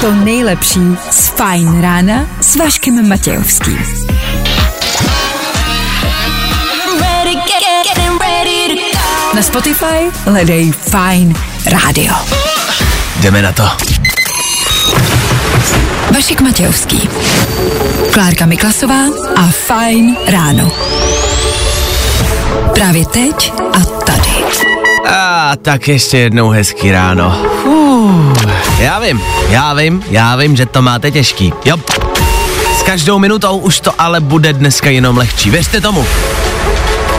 to nejlepší z Fajn rána s Vaškem Matějovským. Na Spotify hledej Fajn rádio. Jdeme na to. Vašek Matějovský, Klárka Miklasová a Fajn ráno. Právě teď. A tak ještě jednou hezký ráno. Uf, já vím, já vím, já vím, že to máte těžký. Jo. S každou minutou už to ale bude dneska jenom lehčí. Věřte tomu.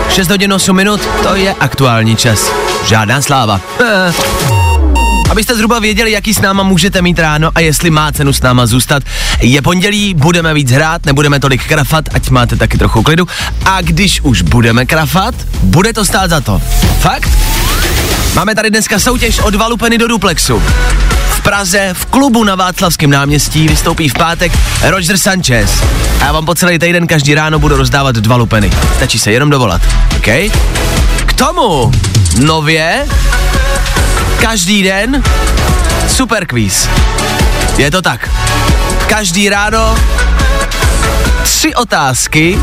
6 hodin 8 minut, to je aktuální čas. Žádná sláva. Eh. Abyste zhruba věděli, jaký s náma můžete mít ráno a jestli má cenu s náma zůstat. Je pondělí, budeme víc hrát, nebudeme tolik krafat, ať máte taky trochu klidu. A když už budeme krafat, bude to stát za to. Fakt? Máme tady dneska soutěž od Valupeny do Duplexu. V Praze, v klubu na Václavském náměstí vystoupí v pátek Roger Sanchez. A já vám po celý týden každý ráno budu rozdávat dva lupeny. Stačí se jenom dovolat, OK? K tomu nově každý den super quiz. Je to tak. Každý ráno tři otázky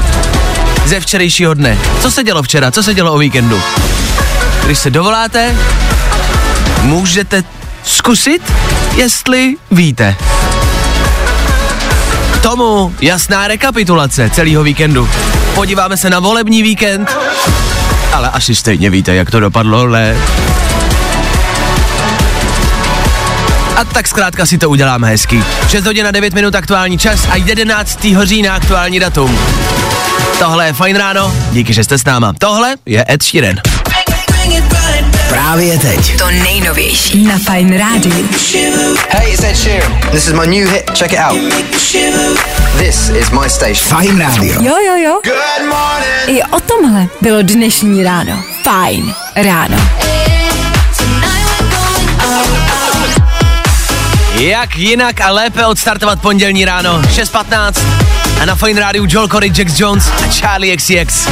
ze včerejšího dne. Co se dělo včera, co se dělo o víkendu? Když se dovoláte, můžete zkusit, jestli víte. K tomu jasná rekapitulace celého víkendu. Podíváme se na volební víkend, ale asi stejně víte, jak to dopadlo, ne? A tak zkrátka si to uděláme hezky. 6 hodin a 9 minut aktuální čas a 11. října aktuální datum. Tohle je Fajn ráno, díky, že jste s náma. Tohle je Ed Sheeran. Právě teď. To nejnovější na Fajn rádiu. Hey, it's Ed Sheeran. This is my new hit. Check it out. This is my station. Fajn rádio. Jo, jo, jo. Good morning. I o tomhle bylo dnešní ráno. Fajn ráno. Jak jinak a lépe odstartovat pondělní ráno 6.15 a na Fine rádiu Joel Corey, Jax Jones a Charlie XCX.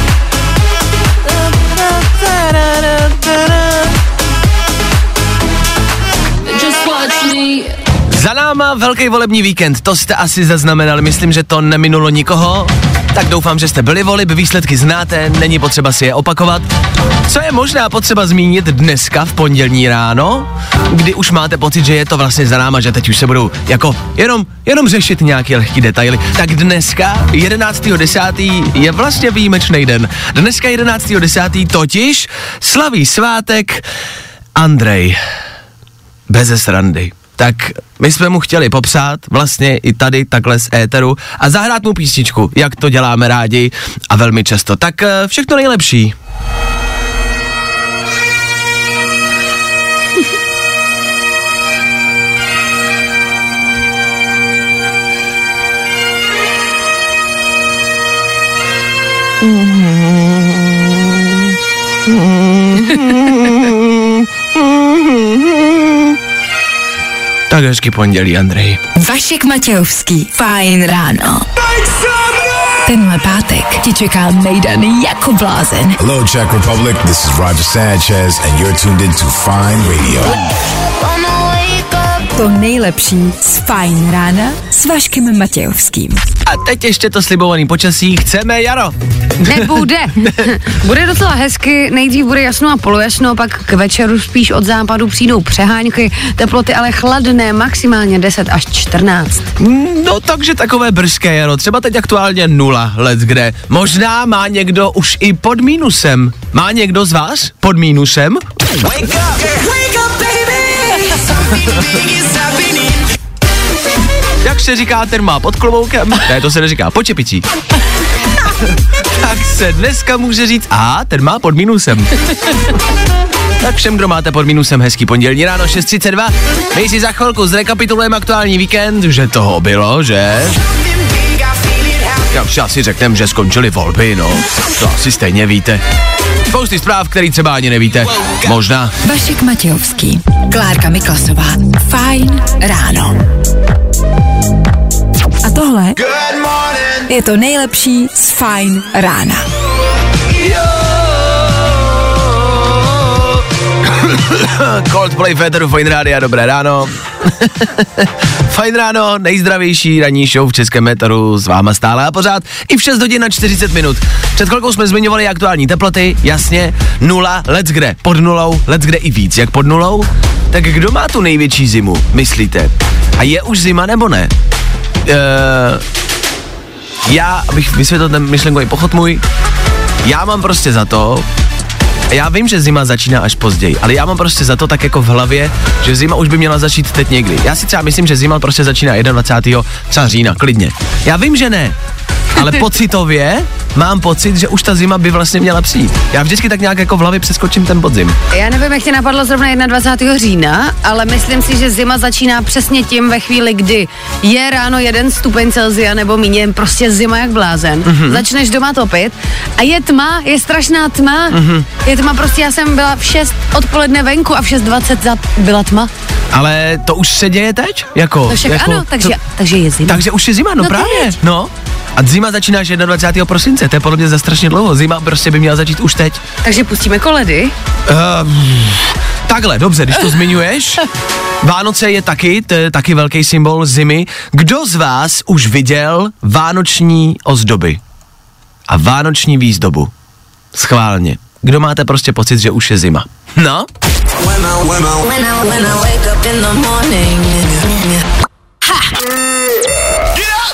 Za náma velký volební víkend, to jste asi zaznamenali, myslím, že to neminulo nikoho. Tak doufám, že jste byli volib, výsledky znáte, není potřeba si je opakovat. Co je možná potřeba zmínit dneska v pondělní ráno, kdy už máte pocit, že je to vlastně za náma, že teď už se budou jako jenom, jenom řešit nějaké lehké detaily. Tak dneska, 11.10. je vlastně výjimečný den. Dneska 11.10. totiž slaví svátek Andrej. Beze srandy. Tak my jsme mu chtěli popsat vlastně i tady takhle z éteru a zahrát mu písničku, jak to děláme rádi a velmi často. Tak eh, všechno nejlepší. Tak hezky pondělí, Andrej. Vašek Matějovský. Fajn ráno. Tenhle pátek ti čeká Mejdan jako blázen. Hello, Czech Republic. This is Roger Sanchez, and you're tuned in to Fine Radio. To nejlepší z Fajn rána s Vaškem Matějovským. A teď ještě to slibovaný počasí, chceme jaro. Nebude. bude docela hezky, nejdřív bude jasno a polojasno, pak k večeru spíš od západu přijdou přehánky, teploty ale chladné, maximálně 10 až 14. No takže takové brzké jaro, třeba teď aktuálně nula let kde. Možná má někdo už i pod mínusem. Má někdo z vás pod mínusem? Wake up! Jak se říká, ten má pod kloboukem? Ne, to se neříká, pod čepicí. tak se dneska může říct, a ten má pod minusem. tak všem, kdo máte pod minusem, hezký pondělí ráno 6.32. My si za chvilku zrekapitulujeme aktuální víkend, že toho bylo, že? Já si řekneme, že skončily volby, no. To asi stejně víte. Spousty zpráv, který třeba ani nevíte. Možná. Vašek Matějovský. Klárka Miklasová. Fajn ráno. A tohle je to nejlepší z Fajn rána. Coldplay Féteru Fine Rádia, dobré ráno. Fine ráno, nejzdravější ranní show v Českém meteoru s váma stále a pořád i v 6 hodin na 40 minut. Před chvilkou jsme zmiňovali aktuální teploty, jasně, nula, let's kde, pod nulou, let's kde i víc, jak pod nulou. Tak kdo má tu největší zimu, myslíte? A je už zima nebo ne? Uh, já, abych vysvětlil ten myšlenkový pochod můj, já mám prostě za to, já vím, že zima začíná až později, ale já mám prostě za to tak jako v hlavě, že zima už by měla začít teď někdy. Já si třeba myslím, že zima prostě začíná 21. třeba října, klidně. Já vím, že ne, ale pocitově mám pocit, že už ta zima by vlastně měla přijít. Já vždycky tak nějak jako v hlavě přeskočím ten podzim. Já nevím, jak tě napadlo zrovna 21. října, ale myslím si, že zima začíná přesně tím ve chvíli, kdy je ráno jeden stupeň Celzia nebo míně, prostě zima jak blázen. Mm-hmm. Začneš doma topit a je tma, je strašná tma. Mm-hmm. Je tma, prostě já jsem byla v 6 odpoledne venku a v 6.20 za, byla tma. Ale to už se děje teď? Jako, No však jako, ano, takže, to, takže je zima. takže už je zima, no, No právě. teď. No. A zima začíná až 21. prosince, to je podle mě za strašně dlouho. Zima prostě by měla začít už teď. Takže pustíme koledy. Uh, takhle, dobře, když to zmiňuješ. Vánoce je taky, to je taky velký symbol zimy. Kdo z vás už viděl vánoční ozdoby a vánoční výzdobu? Schválně. Kdo máte prostě pocit, že už je zima? No? When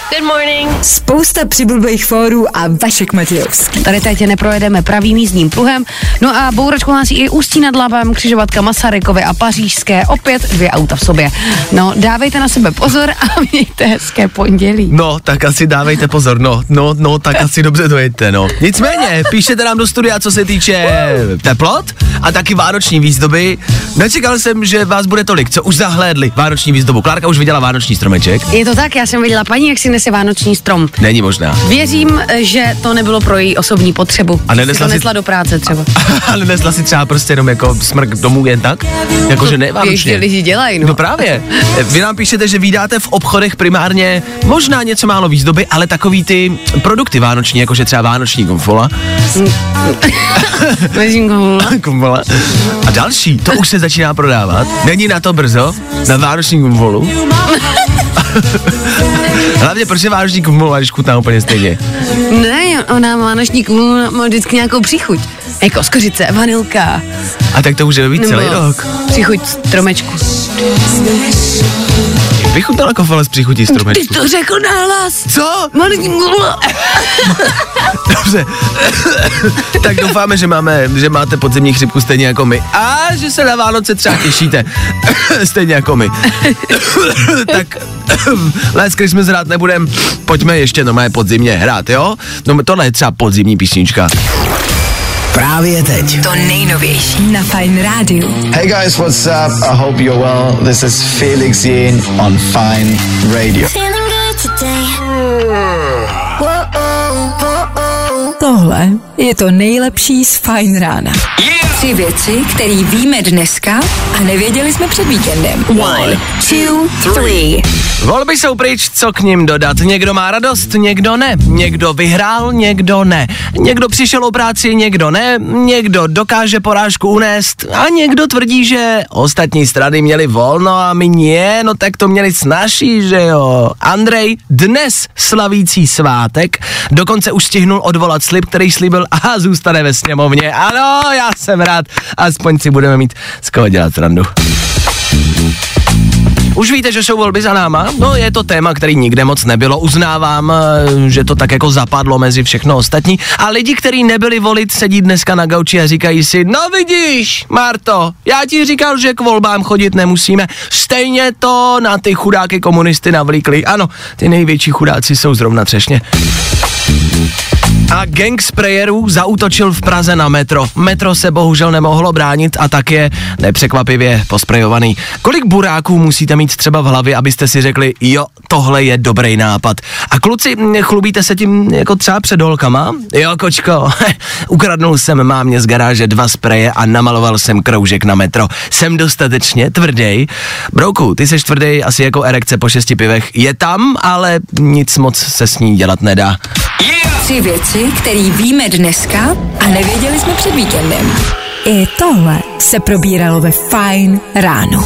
Good morning. Spousta přibulbých fórů a Vašek Matějovský. Tady teď neprojedeme pravým jízdním pruhem. No a bouračku hlásí i Ústí nad Labem, křižovatka Masarykovy a Pařížské. Opět dvě auta v sobě. No, dávejte na sebe pozor a mějte hezké pondělí. No, tak asi dávejte pozor, no, no, no, tak asi dobře dojete, no. Nicméně, píšete nám do studia, co se týče teplot a taky vánoční výzdoby. Nečekal jsem, že vás bude tolik, co už zahlédli vánoční výzdobu. Klárka už viděla vánoční stromeček. Je to tak, já jsem viděla paní, jak si nese vánoční strom. Není možná. Věřím, že to nebylo pro její osobní potřebu. A Že nenesla si nesla do práce třeba. Ale nesla si třeba prostě jenom jako smrk domů jen tak? Jakože ne Běžně vánočně. lidi dělají, no. No právě. Vy nám píšete, že vydáte v obchodech primárně možná něco málo výzdoby, ale takový ty produkty vánoční, jakože třeba vánoční komu- konfola. A další, to už se začíná prodávat. Není na to brzo, na vánoční konfolu. Hlavně proč je vánoční konfola, když chutná úplně stejně. Ne, ona má noční kůl, má vždycky nějakou příchuť. Jako skořice, vanilka. A tak to může být celý rok. Příchuť stromečku. Vychutnala konfola z příchutí Ty stromečku. to řekl nahlas. Co? Dobře. tak doufáme, že, máme, že máte podzimní chřipku stejně jako my. A že se na Vánoce třeba těšíte. stejně jako my. tak Last Christmas hrát nebudem. Pojďme ještě normálně podzimně hrát, jo? No tohle je třeba podzimní písnička. Právě teď. To nejnovější na Fine Rádiu. Hey guys, what's up? I hope you're well. This is Felix Yin on Fine Radio. Feeling good today. Tohle je to nejlepší z Fine rána. Tři věci, které víme dneska a nevěděli jsme před víkendem. One, two, three. Volby jsou pryč, co k ním dodat. Někdo má radost, někdo ne. Někdo vyhrál, někdo ne. Někdo přišel o práci, někdo ne. Někdo dokáže porážku unést a někdo tvrdí, že ostatní strany měli volno a my nie, no tak to měli snažší, že jo. Andrej dnes slavící svátek dokonce už stihnul odvolat slib, který slíbil a zůstane ve sněmovně. Ano, já jsem rád, aspoň si budeme mít z koho dělat srandu. Už víte, že jsou volby za náma? No, je to téma, který nikde moc nebylo. Uznávám, eh, že to tak jako zapadlo mezi všechno ostatní. A lidi, kteří nebyli volit, sedí dneska na gauči a říkají si, no vidíš, Marto, já ti říkal, že k volbám chodit nemusíme. Stejně to na ty chudáky komunisty navlíkli. Ano, ty největší chudáci jsou zrovna třešně. A gang sprayerů zautočil v Praze na metro. Metro se bohužel nemohlo bránit a tak je nepřekvapivě posprejovaný. Kolik buráků musíte mít třeba v hlavě, abyste si řekli, jo, tohle je dobrý nápad. A kluci, chlubíte se tím jako třeba před holkama? Jo, kočko, ukradnul jsem mámě z garáže dva spreje a namaloval jsem kroužek na metro. Jsem dostatečně tvrdý. Brouku, ty seš tvrdý asi jako erekce po šesti pivech. Je tam, ale nic moc se s ní dělat nedá. Tři věci, které víme dneska a nevěděli jsme před víkendem. I tohle se probíralo ve Fine ráno.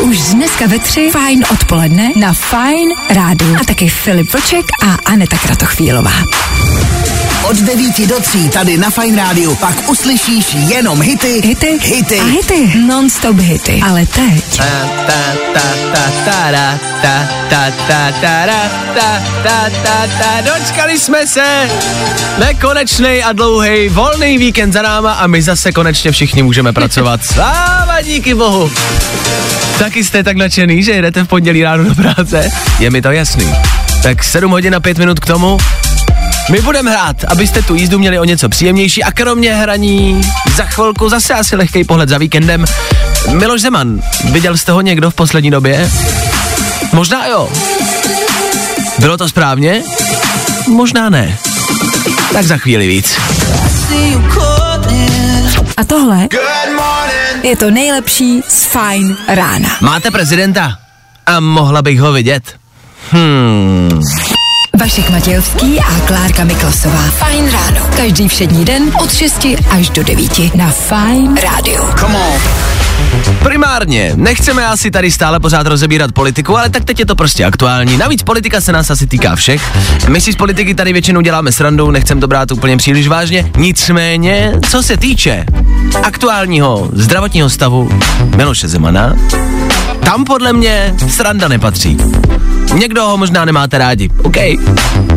Už dneska ve tři Fine odpoledne na Fine rádu. A taky Filip Vlček a Aneta Kratochvílová. Od 9 do 3 tady na Fine Rádiu pak uslyšíš jenom hity, Hity, hity. a hity, non-stop hity. Ale teď Ta, ta, ta, ta, ta, ra, ta, ta, ta, ta, ra, ta, ta, ta, ta. Dočkali jsme se! Nekonečný a dlouhý volný víkend za náma a my zase konečně všichni můžeme pracovat. Sláva díky bohu! Taky jste tak nadšený, že jedete v pondělí ráno do práce? Je mi to jasný. Tak 7 hodin a 5 minut k tomu. My budeme hrát, abyste tu jízdu měli o něco příjemnější a kromě hraní za chvilku zase asi lehký pohled za víkendem. Miloš Zeman, viděl jste ho někdo v poslední době? Možná jo. Bylo to správně? Možná ne. Tak za chvíli víc. a tohle je to nejlepší z Fine rána. Máte prezidenta? A mohla bych ho vidět? Hmm. Vašek Matějovský a Klárka Miklasová. Fajn ráno. Každý všední den od 6 až do 9 na Fajn rádiu. Come on. Primárně, nechceme asi tady stále pořád rozebírat politiku, ale tak teď je to prostě aktuální. Navíc politika se nás asi týká všech. My si z politiky tady většinou děláme srandu, nechcem to brát úplně příliš vážně. Nicméně, co se týče aktuálního zdravotního stavu Miloše Zemana, tam podle mě sranda nepatří. Někdo ho možná nemáte rádi, OK.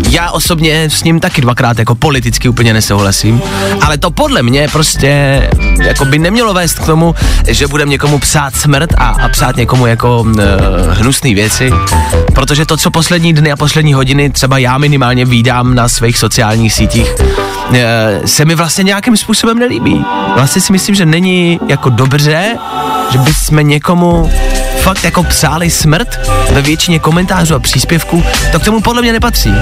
Já osobně s ním taky dvakrát jako politicky úplně nesouhlasím, ale to podle mě prostě jako by nemělo vést k tomu, že budeme někomu psát smrt a, a psát někomu jako uh, hnusné věci, protože to, co poslední dny a poslední hodiny třeba já minimálně vídám na svých sociálních sítích, uh, se mi vlastně nějakým způsobem nelíbí. Vlastně si myslím, že není jako dobře, že bychom někomu fakt jako psali smrt ve většině komentářů a příspěvků, to k tomu podle mě nepatří.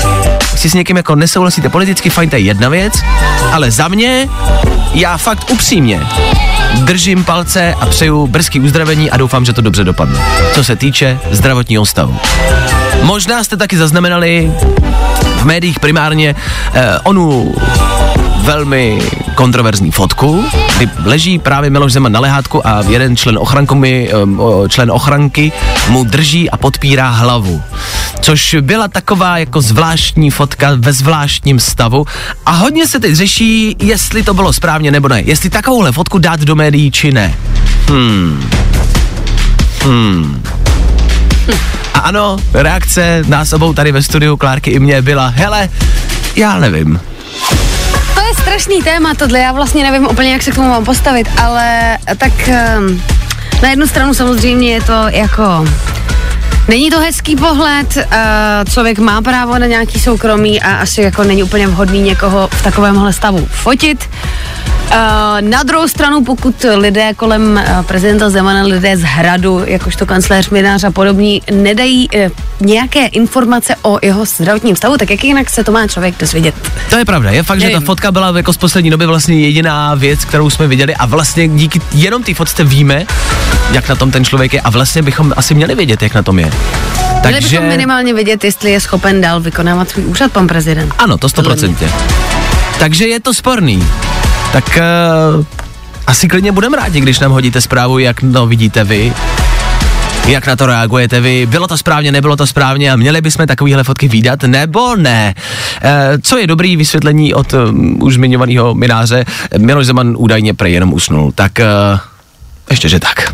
Jestli s někým jako nesouhlasíte politicky, fajn, to je jedna věc, ale za mě, já fakt upřímně držím palce a přeju brzký uzdravení a doufám, že to dobře dopadne. Co se týče zdravotního stavu. Možná jste taky zaznamenali v médiích primárně eh, onu velmi kontroverzní fotku, kdy leží právě Miloš Zeman na lehátku a jeden člen, ochrankomi, um, o, člen ochranky mu drží a podpírá hlavu. Což byla taková jako zvláštní fotka ve zvláštním stavu a hodně se teď řeší, jestli to bylo správně nebo ne. Jestli takovouhle fotku dát do médií či ne. Hmm. Hmm. A ano, reakce nás obou tady ve studiu Klárky i mě byla, hele, já nevím. Strašný téma tohle, já vlastně nevím úplně, jak se k tomu mám postavit, ale tak um, na jednu stranu samozřejmě je to jako... Není to hezký pohled, uh, člověk má právo na nějaký soukromí a asi jako není úplně vhodný někoho v takovémhle stavu fotit. Uh, na druhou stranu, pokud lidé kolem uh, prezidenta Zemana, lidé z hradu, jakožto kancléř Minář a podobní, nedají uh, nějaké informace o jeho zdravotním stavu, tak jak jinak se to má člověk dozvědět? To je pravda, je fakt, že ta Nevím. fotka byla jako z poslední doby vlastně jediná věc, kterou jsme viděli a vlastně díky jenom té fotce víme, jak na tom ten člověk je a vlastně bychom asi měli vědět, jak na tom je. Měli bychom minimálně vědět, jestli je schopen dál vykonávat svůj úřad pan prezident. Ano, to stoprocentně. Takže je to sporný. Tak uh, asi klidně budeme rádi, když nám hodíte zprávu, jak to vidíte vy. Jak na to reagujete vy? Bylo to správně, nebylo to správně a měli bychom takovýhle fotky výdat, nebo ne? E, co je dobrý vysvětlení od um, už zmiňovaného mináře? Miloš Zeman údajně prej jenom usnul. Tak e, ještě, že tak.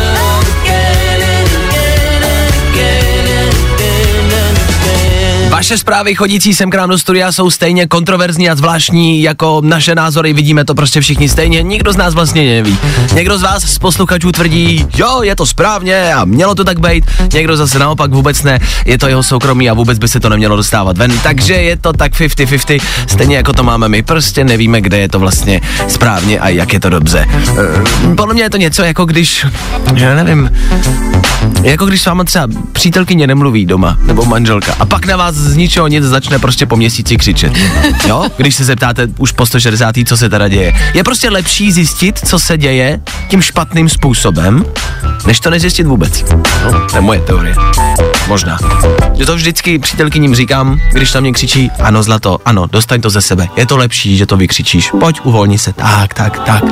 Vaše zprávy chodící sem k nám do studia jsou stejně kontroverzní a zvláštní jako naše názory, vidíme to prostě všichni stejně, nikdo z nás vlastně neví. Někdo z vás z posluchačů tvrdí, jo, je to správně a mělo to tak být, někdo zase naopak vůbec ne, je to jeho soukromí a vůbec by se to nemělo dostávat ven, takže je to tak 50-50, stejně jako to máme my, prostě nevíme, kde je to vlastně správně a jak je to dobře. Eh, Podle mě je to něco jako když, já nevím, jako když s váma třeba přítelkyně nemluví doma, nebo manželka, a pak na vás z ničeho nic začne prostě po měsíci křičet. Jo? Když se zeptáte už po 160. co se teda děje. Je prostě lepší zjistit, co se děje tím špatným způsobem, než to nezjistit vůbec. No, to je moje teorie. Možná. Že to vždycky přítelkyním říkám, když na mě křičí, ano zlato, ano, dostaň to ze sebe. Je to lepší, že to vykřičíš. Pojď, uvolni se. Tak, tak, tak.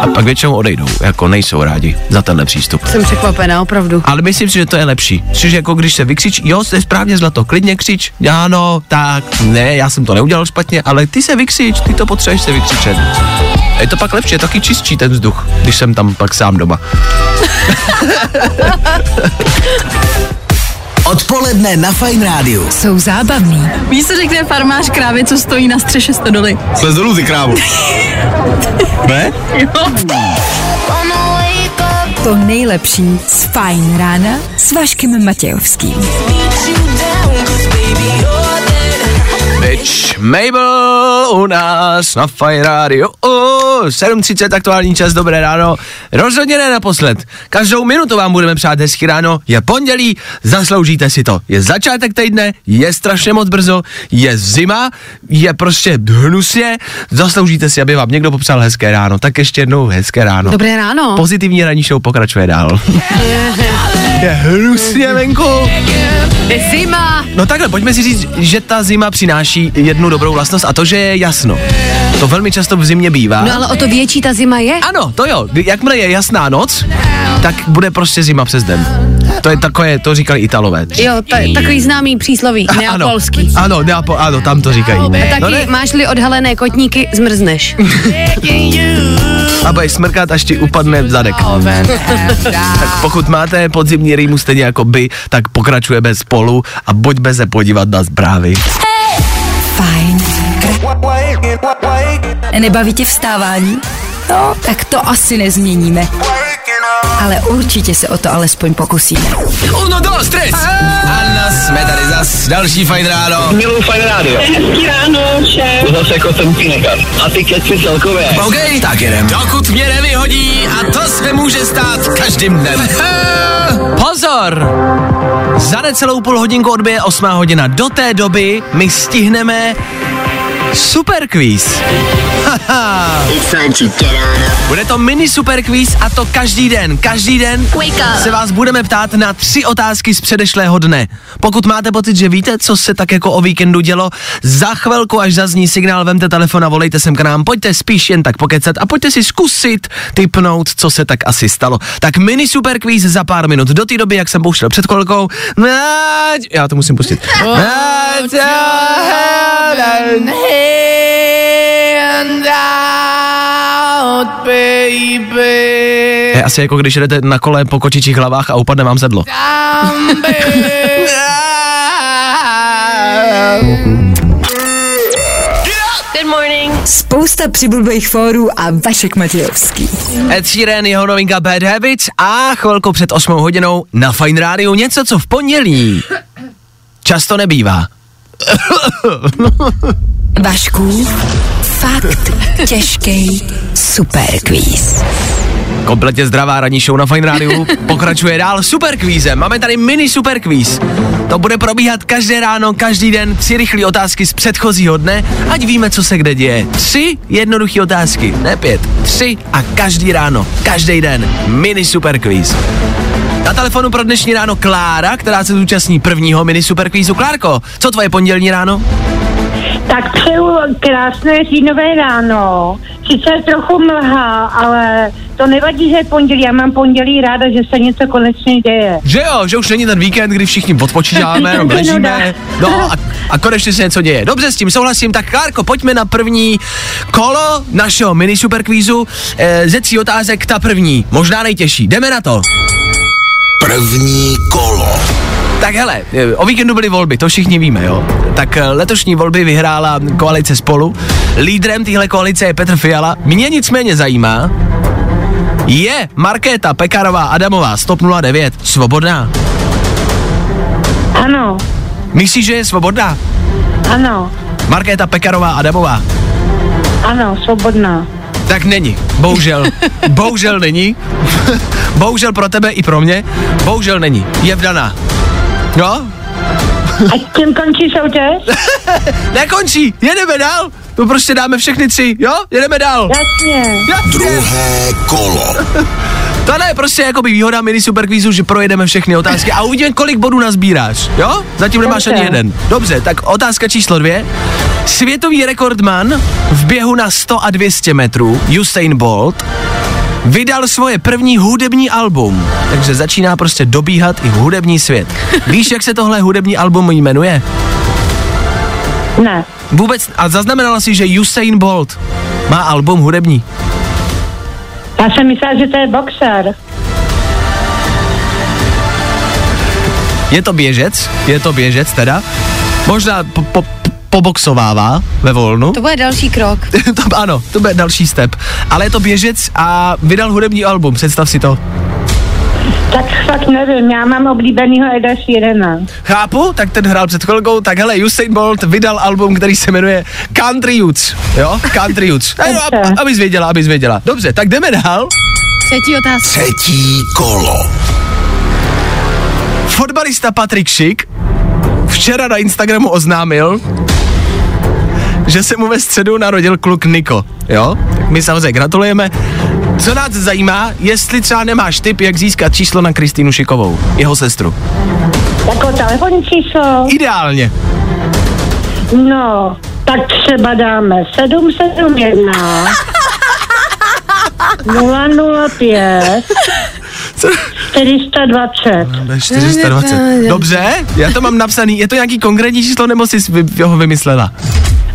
A pak většinou odejdou, jako nejsou rádi za tenhle přístup. Jsem překvapená, opravdu. Ale myslím si, že to je lepší. Že jako když se vykřič, jo, jste správně zlato, klidně křič, ano, tak, ne, já jsem to neudělal špatně, ale ty se vykřič, ty to potřebuješ se vykřičet. Je to pak lepší, je taky čistší ten vzduch, když jsem tam pak sám doma. Odpoledne na Fine Rádiu. Jsou zábavný, Víš, co řekne farmář krávě, co stojí na střeše stodoly? Slez dolů ty krávo. ne? to nejlepší z Fajn rána s Vaškem Matějovským. Bitch Mabel u nás na Fire Radio. Uh, 7.30 aktuální čas, dobré ráno. Rozhodně ne naposled. Každou minutu vám budeme přát hezky ráno. Je pondělí, zasloužíte si to. Je začátek týdne, je strašně moc brzo, je zima, je prostě hnusně. Zasloužíte si, aby vám někdo popřál hezké ráno. Tak ještě jednou hezké ráno. Dobré ráno. Pozitivní ranní show pokračuje dál. je hnusně venku. Je zima. No takhle, pojďme si říct, že ta zima přináší jednu dobrou vlastnost a to, že je jasno. To velmi často v zimě bývá. No ale o to větší ta zima je. Ano, to jo. Jakmile je jasná noc, tak bude prostě zima přes den. To je takové, to říkali Italové. Jo, ta, takový známý přísloví, neapolský. Ano, ano, neapo, ano, tam to říkají. Taky No ne, máš-li odhalené kotníky, zmrzneš. a budeš smrkat, až ti upadne v zadek. tak pokud máte podzimní rýmu stejně jako by, tak pokračujeme spolu a pojďme se podívat na zprávy. Fajn. Nebaví tě vstávání? No, tak to asi nezměníme. Ale určitě se o to alespoň pokusíme. Uno, dos, tres! Anna, jsme tady zas, další fajn ráno. Miluju fajn rádio. Hezký ráno, šéf. To zase jako jsem týneka. A ty keci celkově. OK, tak jedem. Dokud mě nevyhodí, a to se může stát každým dnem. Pozor! Za necelou půl hodinku odbije 8 hodina. Do té doby my stihneme super quiz. Bude to mini super quiz a to každý den. Každý den se vás budeme ptát na tři otázky z předešlého dne. Pokud máte pocit, že víte, co se tak jako o víkendu dělo, za chvilku, až zazní signál, vemte telefon a volejte sem k nám. Pojďte spíš jen tak pokecat a pojďte si zkusit typnout, co se tak asi stalo. Tak mini super quiz za pár minut. Do té doby, jak jsem pouštěl před chvilkou, Nať- já to musím pustit. Nať- je asi jako když jdete na kole po kočičích hlavách a upadne vám sedlo. Good morning. Spousta přibulbých fórů a Vašek Matějovský. Ed Sheeran, jeho novinka Bad Habits a chvilku před 8 hodinou na Fine Radio něco, co v pondělí často nebývá. Vašku, fakt těžký super quiz. Kompletně zdravá ranní show na Fine Radio pokračuje dál super kvízem. Máme tady mini super kvíz. To bude probíhat každé ráno, každý den, tři rychlé otázky z předchozího dne, ať víme, co se kde děje. Tři jednoduché otázky, ne pět, tři a každý ráno, každý den, mini super kvíz. Na telefonu pro dnešní ráno Klára, která se zúčastní prvního mini super kvízu. Klárko, co tvoje pondělní ráno? Tak přeju krásné říjnové ráno. Sice je trochu mlha, ale to nevadí, že je pondělí. Já mám pondělí ráda, že se něco konečně děje. Že jo, že už není ten víkend, kdy všichni odpočítáme, no, ležíme, no a, a konečně se něco děje. Dobře, s tím souhlasím, tak Klárko, pojďme na první kolo našeho mini superkvízu. E, ze tří otázek ta první, možná nejtěžší. Jdeme na to. První kolo. Tak hele, e, o víkendu byly volby, to všichni víme, jo. Tak e, letošní volby vyhrála koalice spolu. Lídrem téhle koalice je Petr Fiala. Mě nicméně zajímá, je Markéta Pekarová Adamová z TOP 09 svobodná? Ano, Myslíš, že je svobodná? ano, Markéta Pekarová Adamová. ano, svobodná. Tak není. Bohužel. Bohužel není. Bohužel pro tebe i pro mě. Bohužel není. Je vdaná. No? A tím končí soutěž? Nekončí, jedeme dál. To prostě dáme všechny tři, jo? Jedeme dál. Jasně. Druhé kolo. To ne, prostě jako by výhoda mini superkvízu, že projedeme všechny otázky a uvidíme, kolik bodů nazbíráš, jo? Zatím nemáš Dobře. ani jeden. Dobře, tak otázka číslo dvě. Světový rekordman v běhu na 100 a 200 metrů, Usain Bolt, vydal svoje první hudební album, takže začíná prostě dobíhat i hudební svět. Víš, jak se tohle hudební album jmenuje? Ne. Vůbec, a zaznamenala si, že Usain Bolt má album hudební. Já jsem myslela, že to je boxer. Je to běžec, je to běžec teda. Možná po, po, poboxovává ve volnu. To bude další krok. to, ano, to bude další step. Ale je to běžec a vydal hudební album, představ si to. Tak fakt nevím, já mám oblíbenýho Eda Sheerana. Chápu, tak ten hrál před chvilkou, tak hele, Usain Bolt vydal album, který se jmenuje Country Youths, jo? Country Youths. A, jo, Dobře. abys věděla, abys věděla. Dobře, tak jdeme dál. Třetí otázka. Třetí kolo. Fotbalista Patrik Šik včera na Instagramu oznámil, že se mu ve středu narodil kluk Niko, jo? Tak my samozřejmě gratulujeme. Co nás zajímá, jestli třeba nemáš tip, jak získat číslo na Kristýnu Šikovou, jeho sestru. Jako telefonní číslo? Ideálně. No, tak třeba dáme 771 005 420. 420. Dobře, já to mám napsaný. Je to nějaký konkrétní číslo, nebo jsi ho vymyslela?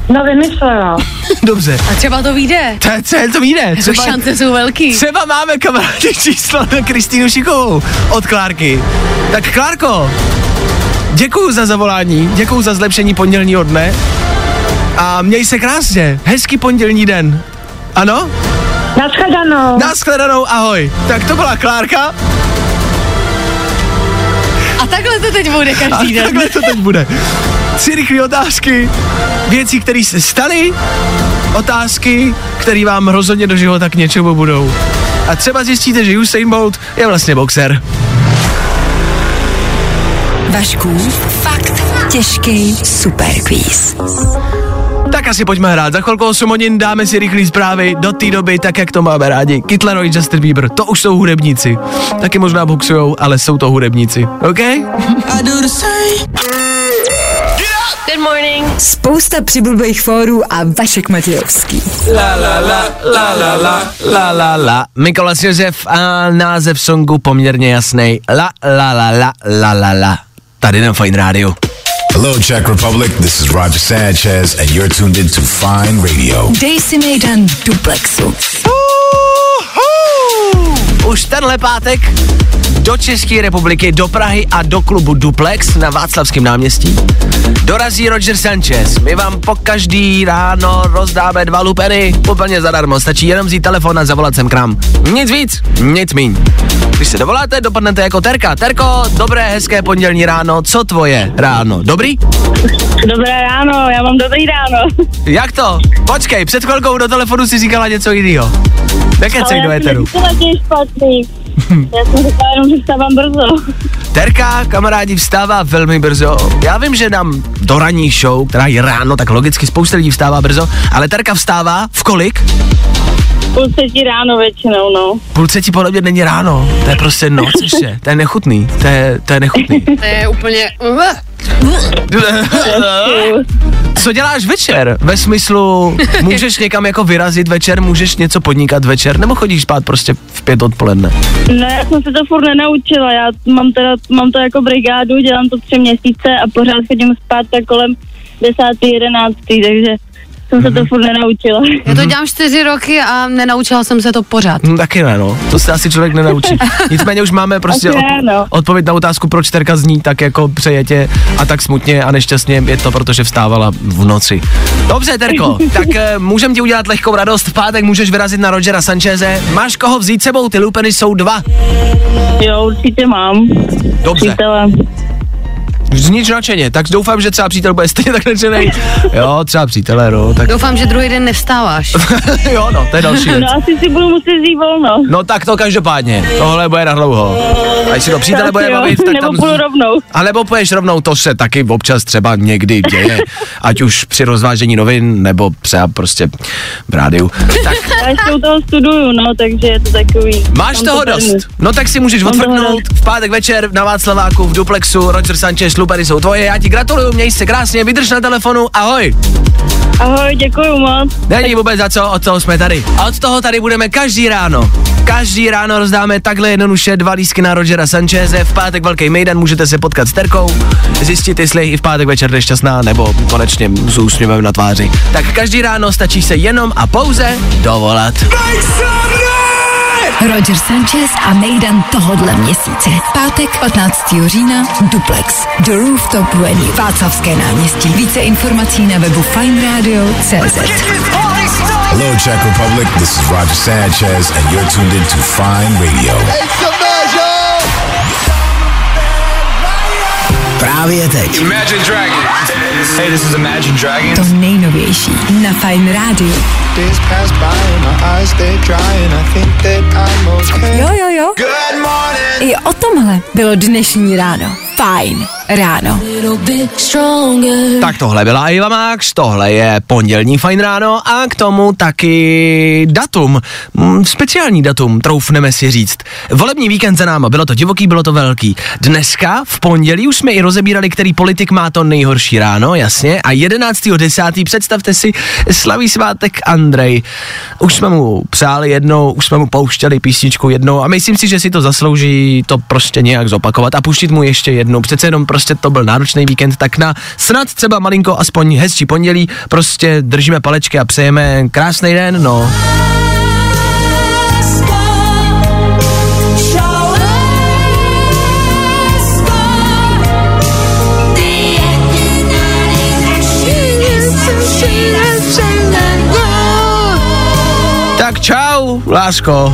No vymyslela. Dobře. A třeba to vyjde. To, co to vyjde? Třeba, šance jsou velký. Třeba máme kamarádi číslo na Kristýnu Šikovou od Klárky. Tak Klárko, děkuju za zavolání, děkuju za zlepšení pondělního dne a měj se krásně, hezký pondělní den. Ano? Naschledanou. Naschledanou, ahoj. Tak to byla Klárka A takhle to teď bude a každý den. takhle to teď bude. Tři rychlé otázky, věci, které se staly, otázky, které vám rozhodně do života k něčemu budou. A třeba zjistíte, že Usain Bolt je vlastně boxer. Vašku, fakt těžký superquiz. Tak asi pojďme hrát. Za chvilku 8 hodin dáme si rychlé zprávy. Do té doby, tak jak to máme rádi. Kytleroj, Justin Bieber, to už jsou hudebníci. Taky možná boxujou, ale jsou to hudebníci. OK? Good morning. Spousta přibulbých fórů a Vašek Matějovský. La la la, la la la, la la la. Mikolas Josef a název songu poměrně jasný. La la la la, la la la. Tady na Fine Radio. Hello, Czech Republic. This is Roger Sanchez, and you're tuned in to Fine Radio. Dej si jeden duplexu. Už tenhle pátek do České republiky, do Prahy a do klubu Duplex na Václavském náměstí dorazí Roger Sanchez. My vám po každý ráno rozdáme dva lupeny úplně zadarmo. Stačí jenom vzít telefon a zavolat sem k nám. Nic víc, nic míň. Když se dovoláte, dopadnete jako Terka. Terko, dobré, hezké pondělní ráno. Co tvoje ráno? Dobrý? Dobré ráno, já mám dobrý ráno. Jak to? Počkej, před chvilkou do telefonu si říkala něco jiného. Nekecej do éteru. špatný. Já jsem říkala jenom, že vstávám brzo. Terka, kamarádi, vstává velmi brzo. Já vím, že nám do ranní show, která je ráno, tak logicky spousta lidí vstává brzo, ale Terka vstává v kolik? Půl třetí ráno většinou, no. Půl třetí podle mě není ráno, to je prostě noc ještě, to je nechutný, to je, to je nechutný. To je úplně... Co děláš večer? Ve smyslu, můžeš někam jako vyrazit večer, můžeš něco podnikat večer, nebo chodíš spát prostě v pět odpoledne? No já jsem se to furt nenaučila, já mám, teda, mám to jako brigádu, dělám to tři měsíce a pořád chodím spát tak kolem desátý, jedenáctý, takže jsem se to furt nenaučila. Já to dělám čtyři roky a nenaučila jsem se to pořád. Hm, taky ne, no. To se asi člověk nenaučí. Nicméně už máme prostě od, ne, no. odpověď na otázku, proč Terka zní tak jako přejetě a tak smutně a nešťastně. Je to, protože vstávala v noci. Dobře, Terko, tak e, můžem ti udělat lehkou radost. V pátek můžeš vyrazit na Rogera Sancheze. Máš koho vzít sebou? Ty lupeny jsou dva. Jo, určitě mám. Dobře. Přítele. Zníč nadšeně, tak doufám, že třeba přítel bude stejně tak nadšený. Jo, třeba přítelé, no, tak Doufám, že druhý den nevstáváš. jo, no, to je další věc. No asi si budu muset vzít volno. No tak to každopádně, tohle bude na dlouho. A jestli to přítele Tak bude jo, bavit, tak nebo tam... půjdu rovnou. A nebo půjdeš rovnou, to se taky občas třeba někdy děje, ať už při rozvážení novin, nebo třeba prostě v rádiu. Tak Já ještě u toho studuju, no, takže je to takový... máš mám toho to dost. No tak si můžeš odfrknout v pátek večer na Václaváku v Duplexu, Roger Sanchez, Lubery jsou tvoje, já ti gratuluju, měj se krásně, vydrž na telefonu, ahoj. Ahoj, děkuji moc. Není vůbec za co, od toho jsme tady. A od toho tady budeme každý ráno. Každý ráno rozdáme takhle jednoduše dva lísky na Rogera Sancheze. V pátek velký mejdan, můžete se potkat s Terkou, zjistit, jestli i v pátek večer jde šťastná, nebo konečně s úsměvem na tváři. Tak každý ráno stačí se jenom a pouze dovolat. Roger Sanchez a Mejdan tohodle měsíce. Pátek 15. října Duplex. The Rooftop Venue. Václavské náměstí. Více informací na webu fineradio.cz Hello, Czech Republic. This is Roger Sanchez, and you're tuned in to Fine Radio. Právě teď. Imagine Dragons. Hey, this is Imagine Dragons. To nejnovější na Fine Radio. Jo, jo, jo. I o tomhle bylo dnešní ráno. Fajn ráno. Tak tohle byla Iva Max, tohle je pondělní fajn ráno a k tomu taky datum, mm, speciální datum, troufneme si říct. Volební víkend za náma, bylo to divoký, bylo to velký. Dneska, v pondělí, už jsme i rozebírali, který politik má to nejhorší ráno, jasně, a 11.10. představte si, slaví svátek Andrej. Už jsme mu přáli jednou, už jsme mu pouštěli písničku jednou a myslím si, že si to zaslouží to prostě nějak zopakovat a pustit mu ještě jednou. Přece jenom prostě to byl náročný víkend, tak na snad třeba malinko aspoň hezčí pondělí prostě držíme palečky a přejeme krásný den, no. Tak čau, lásko.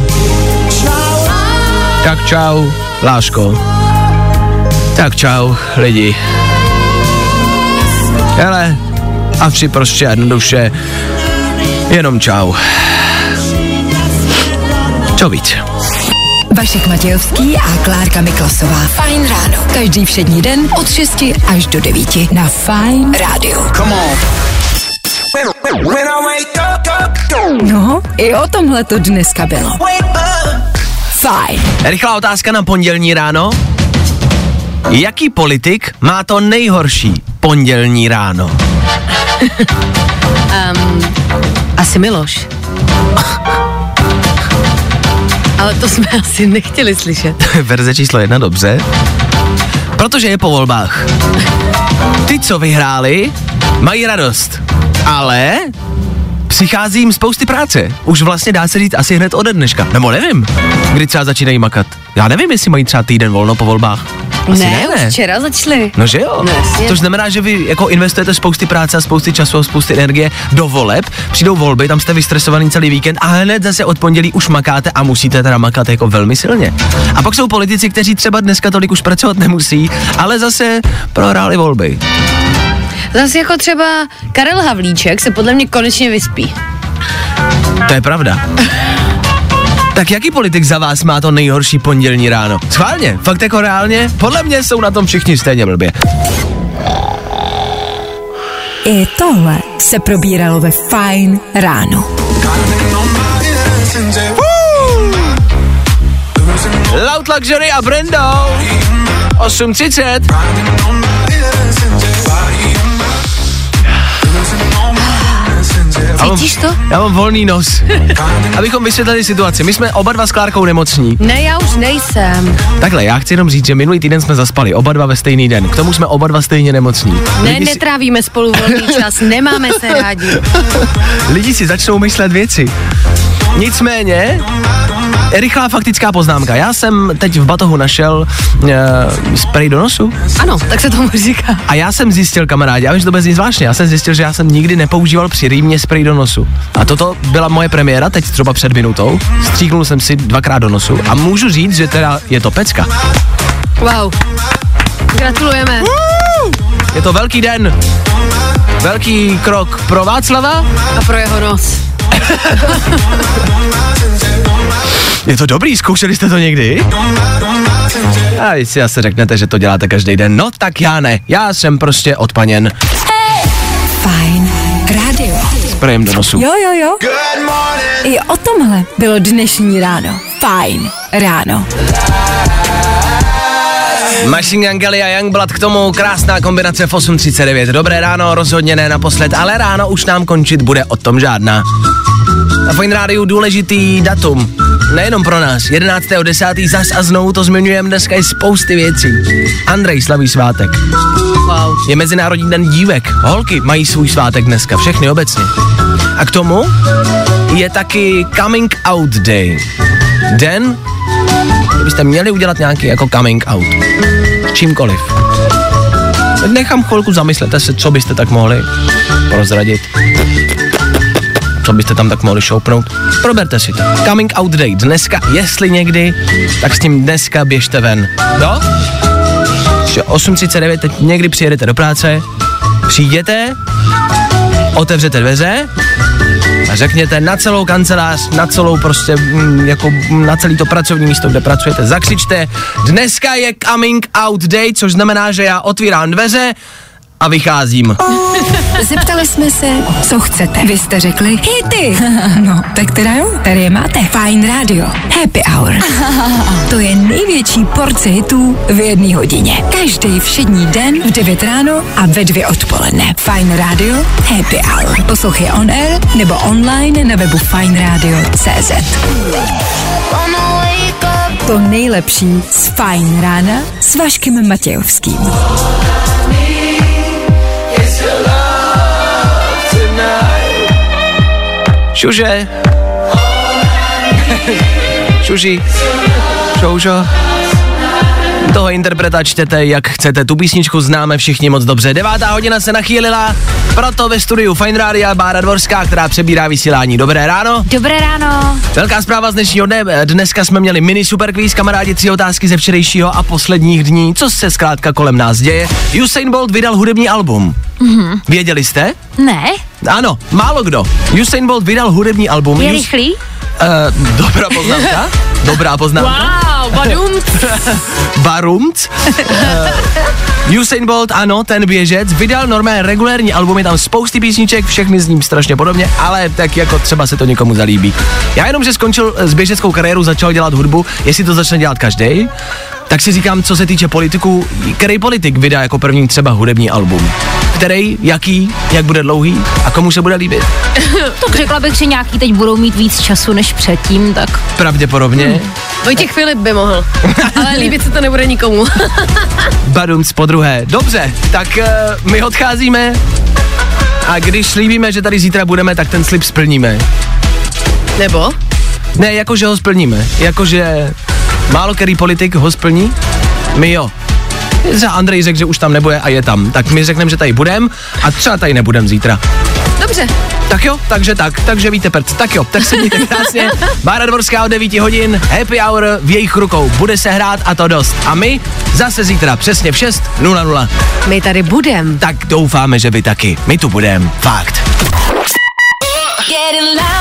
Tak čau, lásko. Tak čau, lidi. Hele, a vši prostě jednoduše, jenom čau. Co víc? Vašek Matějovský a Klárka Miklasová. Fajn ráno. Každý všední den od 6 až do 9 na Fajn rádiu. Come on. No, i o tomhle to dneska bylo. Fajn. Rychlá otázka na pondělní ráno. Jaký politik má to nejhorší pondělní ráno? Um, asi Miloš. Ale to jsme asi nechtěli slyšet. Verze číslo jedna, dobře. Protože je po volbách. Ty, co vyhráli, mají radost. Ale přichází jim spousty práce. Už vlastně dá se říct asi hned ode dneška. Nebo nevím, kdy třeba začínají makat. Já nevím, jestli mají třeba týden volno po volbách. Asi ne, ne, ne. už včera začali. No že jo? No jasně. to znamená, že vy jako investujete spousty práce a spousty času a spousty energie do voleb, přijdou volby, tam jste vystresovaný celý víkend a hned zase od pondělí už makáte a musíte teda makat jako velmi silně. A pak jsou politici, kteří třeba dneska tolik už pracovat nemusí, ale zase prohráli volby. Zase jako třeba Karel Havlíček se podle mě konečně vyspí. To je pravda. Tak jaký politik za vás má to nejhorší pondělní ráno? Schválně, fakt jako reálně? Podle mě jsou na tom všichni stejně blbě. I tohle se probíralo ve Fajn ráno. Loud Luxury a Brendo 8.30 Cítíš to? Já mám volný nos. Abychom vysvětlili situaci. My jsme oba dva s Klárkou nemocní. Ne, já už nejsem. Takhle, já chci jenom říct, že minulý týden jsme zaspali, oba dva ve stejný den. K tomu jsme oba dva stejně nemocní. Ne, Lidi si, netrávíme spolu volný čas, nemáme se rádi. lidi si začnou myslet věci. Nicméně, rychlá faktická poznámka. Já jsem teď v batohu našel uh, spray do nosu Ano, tak se tomu říká. a já jsem zjistil, kamarádi, já vím, že to bez nic zvláštně, já jsem zjistil, že já jsem nikdy nepoužíval při rýmě spray do nosu. A toto byla moje premiéra, teď třeba před minutou. Stříknul jsem si dvakrát do nosu a můžu říct, že teda je to pecka. Wow. Gratulujeme. Je to velký den. Velký krok pro Václava. A pro jeho nos. Je to dobrý, zkoušeli jste to někdy? A jestli asi řeknete, že to děláte každý den, no tak já ne. Já jsem prostě odpaněn. Fajn rádio. Sprejem do nosu. Jo, jo, jo. I o tomhle bylo dnešní ráno. Fajn ráno. Machine Gun Kelly a Youngblood k tomu krásná kombinace v 8.39. Dobré ráno, rozhodně ne naposled, ale ráno už nám končit bude o tom žádná. Na Fine Rádiu důležitý datum. Nejenom pro nás. 11.10. zas a znovu to zmiňujeme dneska i spousty věcí. Andrej slaví svátek. Wow. Je Mezinárodní den dívek. Holky mají svůj svátek dneska, všechny obecně. A k tomu je taky Coming Out Day. Den, kdybyste měli udělat nějaký jako coming out. Čímkoliv. Nechám chvilku, zamyslete se, co byste tak mohli prozradit. Co byste tam tak mohli šoupnout. Proberte si to. Coming out day. Dneska, jestli někdy, tak s tím dneska běžte ven. Jo? Že 8.39, teď někdy přijedete do práce, přijděte, otevřete dveře a řekněte na celou kancelář, na celou prostě, mm, jako mm, na celý to pracovní místo, kde pracujete, zakřičte, dneska je coming out day, což znamená, že já otvírám dveře a vycházím. Zeptali jsme se, co chcete. Vy jste řekli hity. no, tak teda jo, tady je máte. Fajn Radio. Happy Hour. to je největší porce hitů v jedné hodině. Každý všední den v 9 ráno a ve 2 odpoledne. Fajn Radio. Happy Hour. Poslouchej on air nebo online na webu fajnradio.cz To nejlepší z Fajn rána s Vaškem Matějovským. Šuže. Šuži. Šoušo. Toho interpreta čtěte, jak chcete. Tu písničku známe všichni moc dobře. Devátá hodina se nachýlila, proto ve studiu Fine Radio Bára Dvorská, která přebírá vysílání. Dobré ráno. Dobré ráno. Velká zpráva z dnešního dne. Dneska jsme měli mini superquiz, kamarádi, tři otázky ze včerejšího a posledních dní. Co se zkrátka kolem nás děje? Usain Bolt vydal hudební album. Mhm. Věděli jste? Ne? Ano, málo kdo. Usain Bolt vydal hudební album. Je Us- rychlý? Uh, dobrá poznámka. Dobrá poznámka. Wow, badum. Barumc. Uh, Usain Bolt, ano, ten běžec, vydal normálně regulérní album, je tam spousty písniček, všechny s ním strašně podobně, ale tak jako třeba se to někomu zalíbí. Já jenom, že skončil s běžeckou kariéru, začal dělat hudbu, jestli to začne dělat každý, tak si říkám, co se týče politiků, který politik vydá jako první třeba hudební album? Který, jaký, jak bude dlouhý a komu se bude líbit? Tak řekla bych, že nějaký teď budou mít víc času než předtím, tak Pravděpodobně. Hmm. Vojtěch Filip by mohl, ale líbit se to nebude nikomu. Badunc po druhé. Dobře, tak uh, my odcházíme a když slíbíme, že tady zítra budeme, tak ten slib splníme. Nebo? Ne, jakože ho splníme. Jakože málo který politik ho splní, my jo. Třeba Andrej řekl, že už tam nebude a je tam. Tak my řekneme, že tady budem a třeba tady nebudem zítra. Dobře. Tak jo, takže tak, takže víte prd. Tak jo, tak se mějte krásně. Bára Dvorská od 9 hodin, happy hour v jejich rukou. Bude se hrát a to dost. A my zase zítra přesně v 6.00. My tady budem. Tak doufáme, že vy taky. My tu budem. Fakt. Getting loud